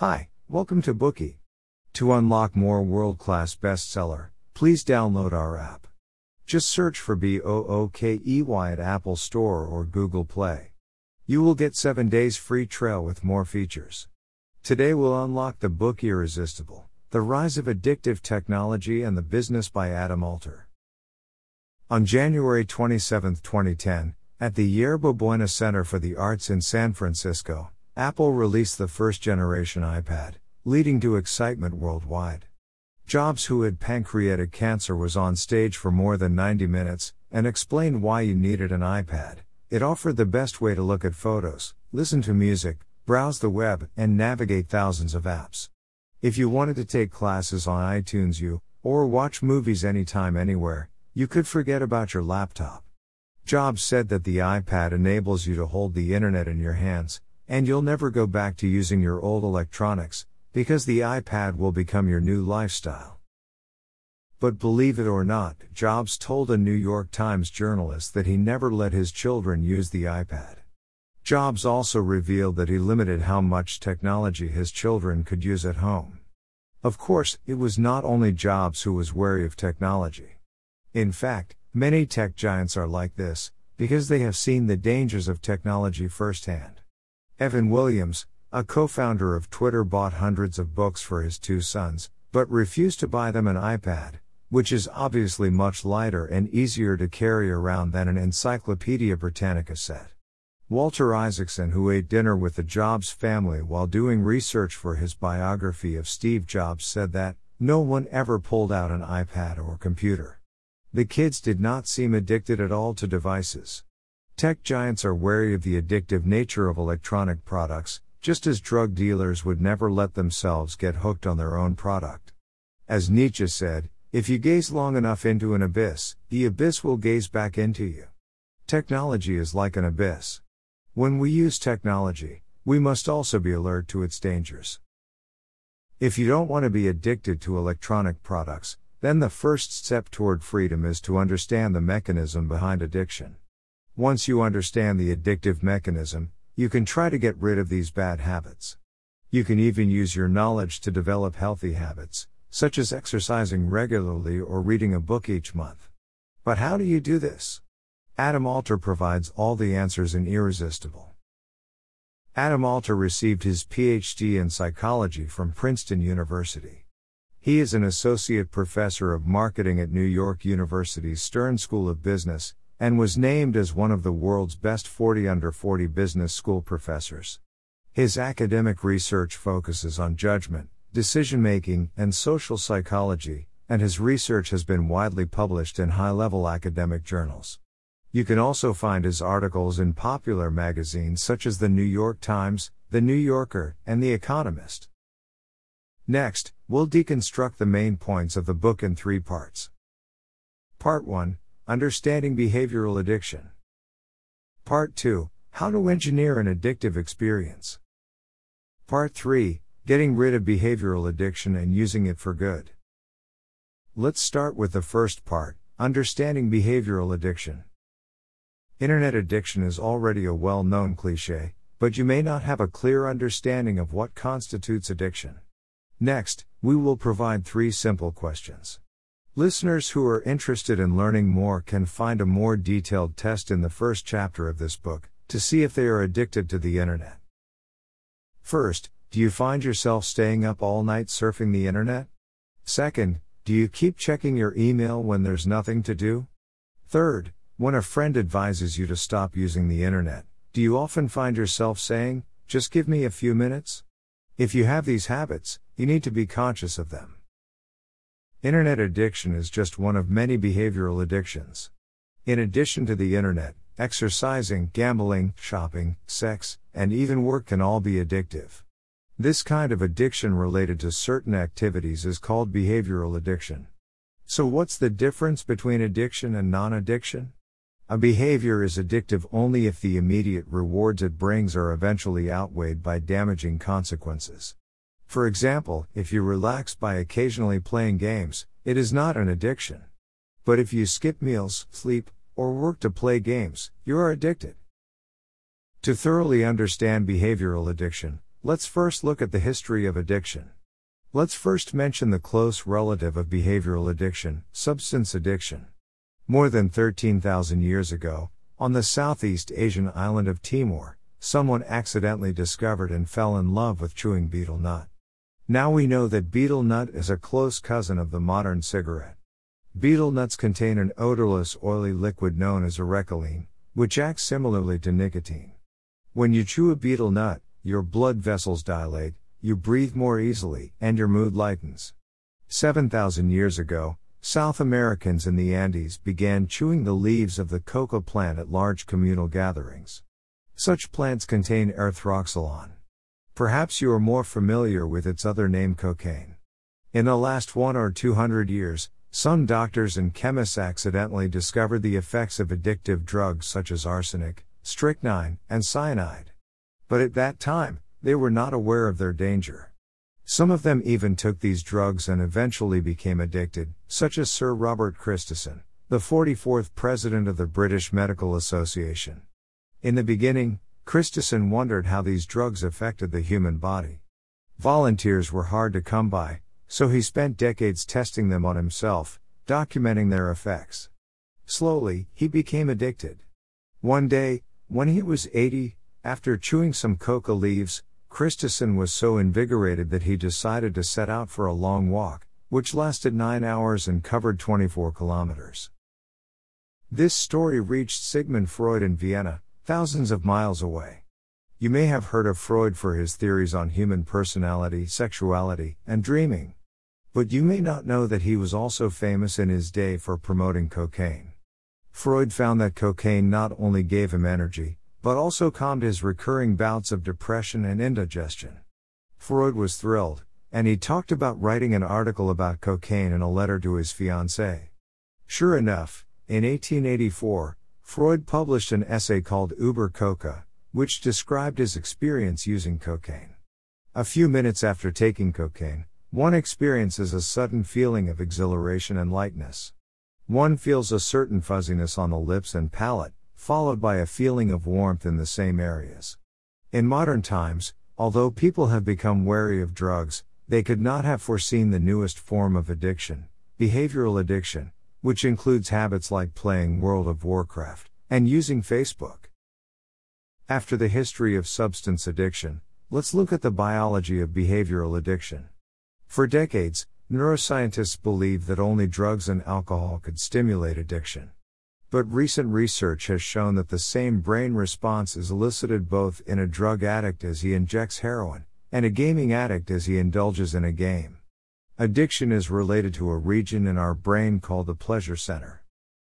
Hi, welcome to Bookey. To unlock more world class bestseller, please download our app. Just search for B O O K E Y at Apple Store or Google Play. You will get 7 days free trial with more features. Today we'll unlock the book Irresistible The Rise of Addictive Technology and the Business by Adam Alter. On January 27, 2010, at the Yerba Buena Center for the Arts in San Francisco, Apple released the first generation iPad, leading to excitement worldwide. Jobs, who had pancreatic cancer, was on stage for more than 90 minutes and explained why you needed an iPad. It offered the best way to look at photos, listen to music, browse the web, and navigate thousands of apps. If you wanted to take classes on iTunes U, or watch movies anytime anywhere, you could forget about your laptop. Jobs said that the iPad enables you to hold the internet in your hands, and you'll never go back to using your old electronics, because the iPad will become your new lifestyle. But believe it or not, Jobs told a New York Times journalist that he never let his children use the iPad. Jobs also revealed that he limited how much technology his children could use at home. Of course, it was not only Jobs who was wary of technology. In fact, many tech giants are like this, because they have seen the dangers of technology firsthand. Evan Williams, a co founder of Twitter, bought hundreds of books for his two sons, but refused to buy them an iPad, which is obviously much lighter and easier to carry around than an Encyclopedia Britannica set. Walter Isaacson, who ate dinner with the Jobs family while doing research for his biography of Steve Jobs, said that, no one ever pulled out an iPad or computer. The kids did not seem addicted at all to devices. Tech giants are wary of the addictive nature of electronic products, just as drug dealers would never let themselves get hooked on their own product. As Nietzsche said, if you gaze long enough into an abyss, the abyss will gaze back into you. Technology is like an abyss. When we use technology, we must also be alert to its dangers. If you don't want to be addicted to electronic products, then the first step toward freedom is to understand the mechanism behind addiction. Once you understand the addictive mechanism, you can try to get rid of these bad habits. You can even use your knowledge to develop healthy habits, such as exercising regularly or reading a book each month. But how do you do this? Adam Alter provides all the answers in Irresistible. Adam Alter received his PhD in psychology from Princeton University. He is an associate professor of marketing at New York University's Stern School of Business, and was named as one of the world's best 40 under 40 business school professors. His academic research focuses on judgment, decision making, and social psychology, and his research has been widely published in high level academic journals. You can also find his articles in popular magazines such as The New York Times, The New Yorker, and The Economist. Next, we'll deconstruct the main points of the book in three parts. Part 1 Understanding Behavioral Addiction. Part 2 How to Engineer an Addictive Experience. Part 3 Getting rid of behavioral addiction and using it for good. Let's start with the first part Understanding Behavioral Addiction. Internet addiction is already a well known cliche, but you may not have a clear understanding of what constitutes addiction. Next, we will provide three simple questions. Listeners who are interested in learning more can find a more detailed test in the first chapter of this book to see if they are addicted to the internet. First, do you find yourself staying up all night surfing the internet? Second, do you keep checking your email when there's nothing to do? Third, when a friend advises you to stop using the internet, do you often find yourself saying, just give me a few minutes? If you have these habits, you need to be conscious of them. Internet addiction is just one of many behavioral addictions. In addition to the internet, exercising, gambling, shopping, sex, and even work can all be addictive. This kind of addiction related to certain activities is called behavioral addiction. So, what's the difference between addiction and non addiction? A behavior is addictive only if the immediate rewards it brings are eventually outweighed by damaging consequences. For example, if you relax by occasionally playing games, it is not an addiction. But if you skip meals, sleep, or work to play games, you are addicted. To thoroughly understand behavioral addiction, let's first look at the history of addiction. Let's first mention the close relative of behavioral addiction, substance addiction. More than 13,000 years ago, on the Southeast Asian island of Timor, someone accidentally discovered and fell in love with chewing betel nut. Now we know that betel nut is a close cousin of the modern cigarette. Betel nuts contain an odorless oily liquid known as arecoline, which acts similarly to nicotine. When you chew a betel nut, your blood vessels dilate, you breathe more easily, and your mood lightens. 7,000 years ago, South Americans in the Andes began chewing the leaves of the coca plant at large communal gatherings. Such plants contain erythroxylon. Perhaps you are more familiar with its other name cocaine. In the last one or two hundred years, some doctors and chemists accidentally discovered the effects of addictive drugs such as arsenic, strychnine, and cyanide. But at that time, they were not aware of their danger. Some of them even took these drugs and eventually became addicted, such as Sir Robert Christison, the 44th President of the British Medical Association. In the beginning, Christison wondered how these drugs affected the human body. Volunteers were hard to come by, so he spent decades testing them on himself, documenting their effects. Slowly, he became addicted. One day, when he was 80, after chewing some coca leaves, Christison was so invigorated that he decided to set out for a long walk, which lasted nine hours and covered 24 kilometers. This story reached Sigmund Freud in Vienna, thousands of miles away. You may have heard of Freud for his theories on human personality, sexuality, and dreaming. But you may not know that he was also famous in his day for promoting cocaine. Freud found that cocaine not only gave him energy, but also calmed his recurring bouts of depression and indigestion. Freud was thrilled, and he talked about writing an article about cocaine in a letter to his fiancée. Sure enough, in 1884, Freud published an essay called Über Coca, which described his experience using cocaine. A few minutes after taking cocaine, one experiences a sudden feeling of exhilaration and lightness. One feels a certain fuzziness on the lips and palate, followed by a feeling of warmth in the same areas. In modern times, although people have become wary of drugs, they could not have foreseen the newest form of addiction, behavioral addiction, which includes habits like playing World of Warcraft and using Facebook. After the history of substance addiction, let's look at the biology of behavioral addiction. For decades, neuroscientists believed that only drugs and alcohol could stimulate addiction. But recent research has shown that the same brain response is elicited both in a drug addict as he injects heroin, and a gaming addict as he indulges in a game. Addiction is related to a region in our brain called the pleasure center.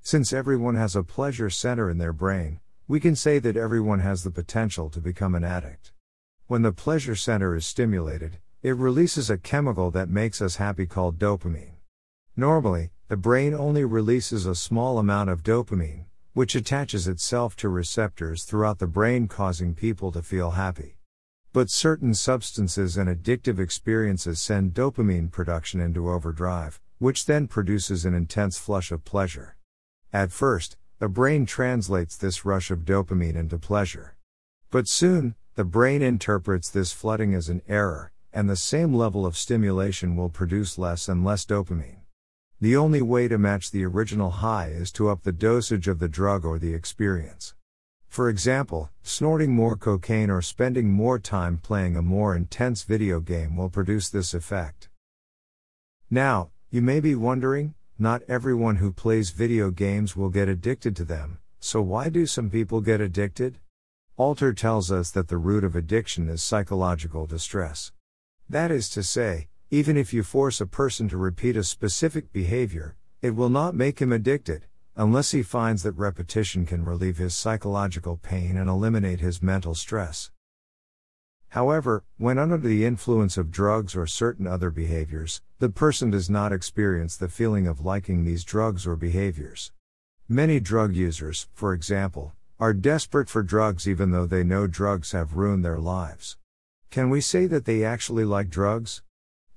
Since everyone has a pleasure center in their brain, we can say that everyone has the potential to become an addict. When the pleasure center is stimulated, it releases a chemical that makes us happy called dopamine. Normally, the brain only releases a small amount of dopamine, which attaches itself to receptors throughout the brain, causing people to feel happy. But certain substances and addictive experiences send dopamine production into overdrive, which then produces an intense flush of pleasure. At first, the brain translates this rush of dopamine into pleasure. But soon, the brain interprets this flooding as an error, and the same level of stimulation will produce less and less dopamine. The only way to match the original high is to up the dosage of the drug or the experience. For example, snorting more cocaine or spending more time playing a more intense video game will produce this effect. Now, you may be wondering, not everyone who plays video games will get addicted to them, so why do some people get addicted? Alter tells us that the root of addiction is psychological distress. That is to say, even if you force a person to repeat a specific behavior, it will not make him addicted, unless he finds that repetition can relieve his psychological pain and eliminate his mental stress. However, when under the influence of drugs or certain other behaviors, the person does not experience the feeling of liking these drugs or behaviors. Many drug users, for example, are desperate for drugs even though they know drugs have ruined their lives. Can we say that they actually like drugs?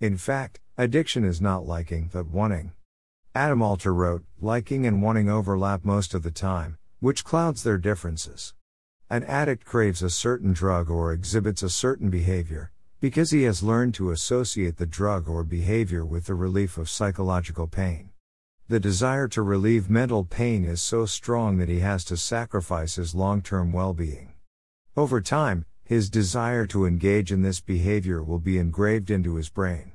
In fact, addiction is not liking, but wanting. Adam Alter wrote, liking and wanting overlap most of the time, which clouds their differences. An addict craves a certain drug or exhibits a certain behavior, because he has learned to associate the drug or behavior with the relief of psychological pain. The desire to relieve mental pain is so strong that he has to sacrifice his long term well being. Over time, his desire to engage in this behavior will be engraved into his brain.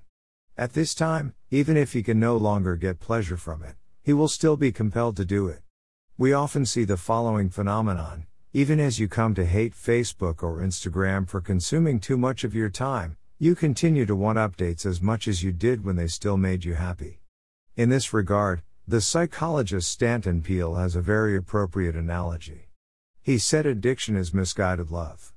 At this time, even if he can no longer get pleasure from it, he will still be compelled to do it. We often see the following phenomenon even as you come to hate Facebook or Instagram for consuming too much of your time, you continue to want updates as much as you did when they still made you happy. In this regard, the psychologist Stanton Peele has a very appropriate analogy. He said addiction is misguided love.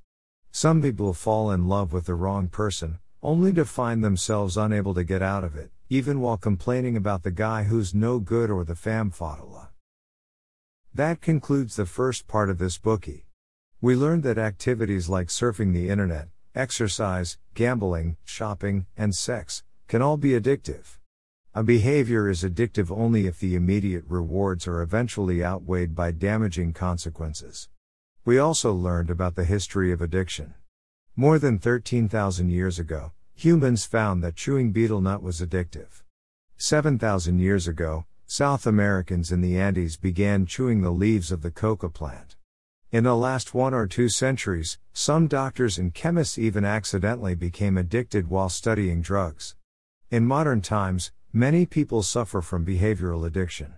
Some people fall in love with the wrong person, only to find themselves unable to get out of it, even while complaining about the guy who's no good or the femme fatale. That concludes the first part of this Bookey. We learned that activities like surfing the internet, exercise, gambling, shopping, and sex can all be addictive. A behavior is addictive only if the immediate rewards are eventually outweighed by damaging consequences. We also learned about the history of addiction. More than 13,000 years ago, humans found that chewing betel nut was addictive. 7,000 years ago, South Americans in the Andes began chewing the leaves of the coca plant. In the last one or two centuries, some doctors and chemists even accidentally became addicted while studying drugs. In modern times, Many people suffer from behavioral addiction.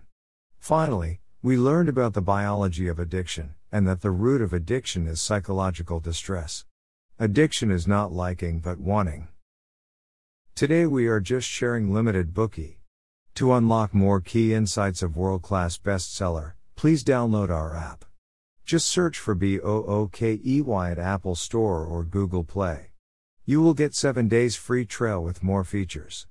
Finally, we learned about the biology of addiction, and that the root of addiction is psychological distress. Addiction is not liking but wanting. Today we are just sharing limited Bookey. To unlock more key insights of world class bestseller, please download our app. Just search for B O O K E Y at Apple Store or Google Play. You will get 7 days free trial with more features.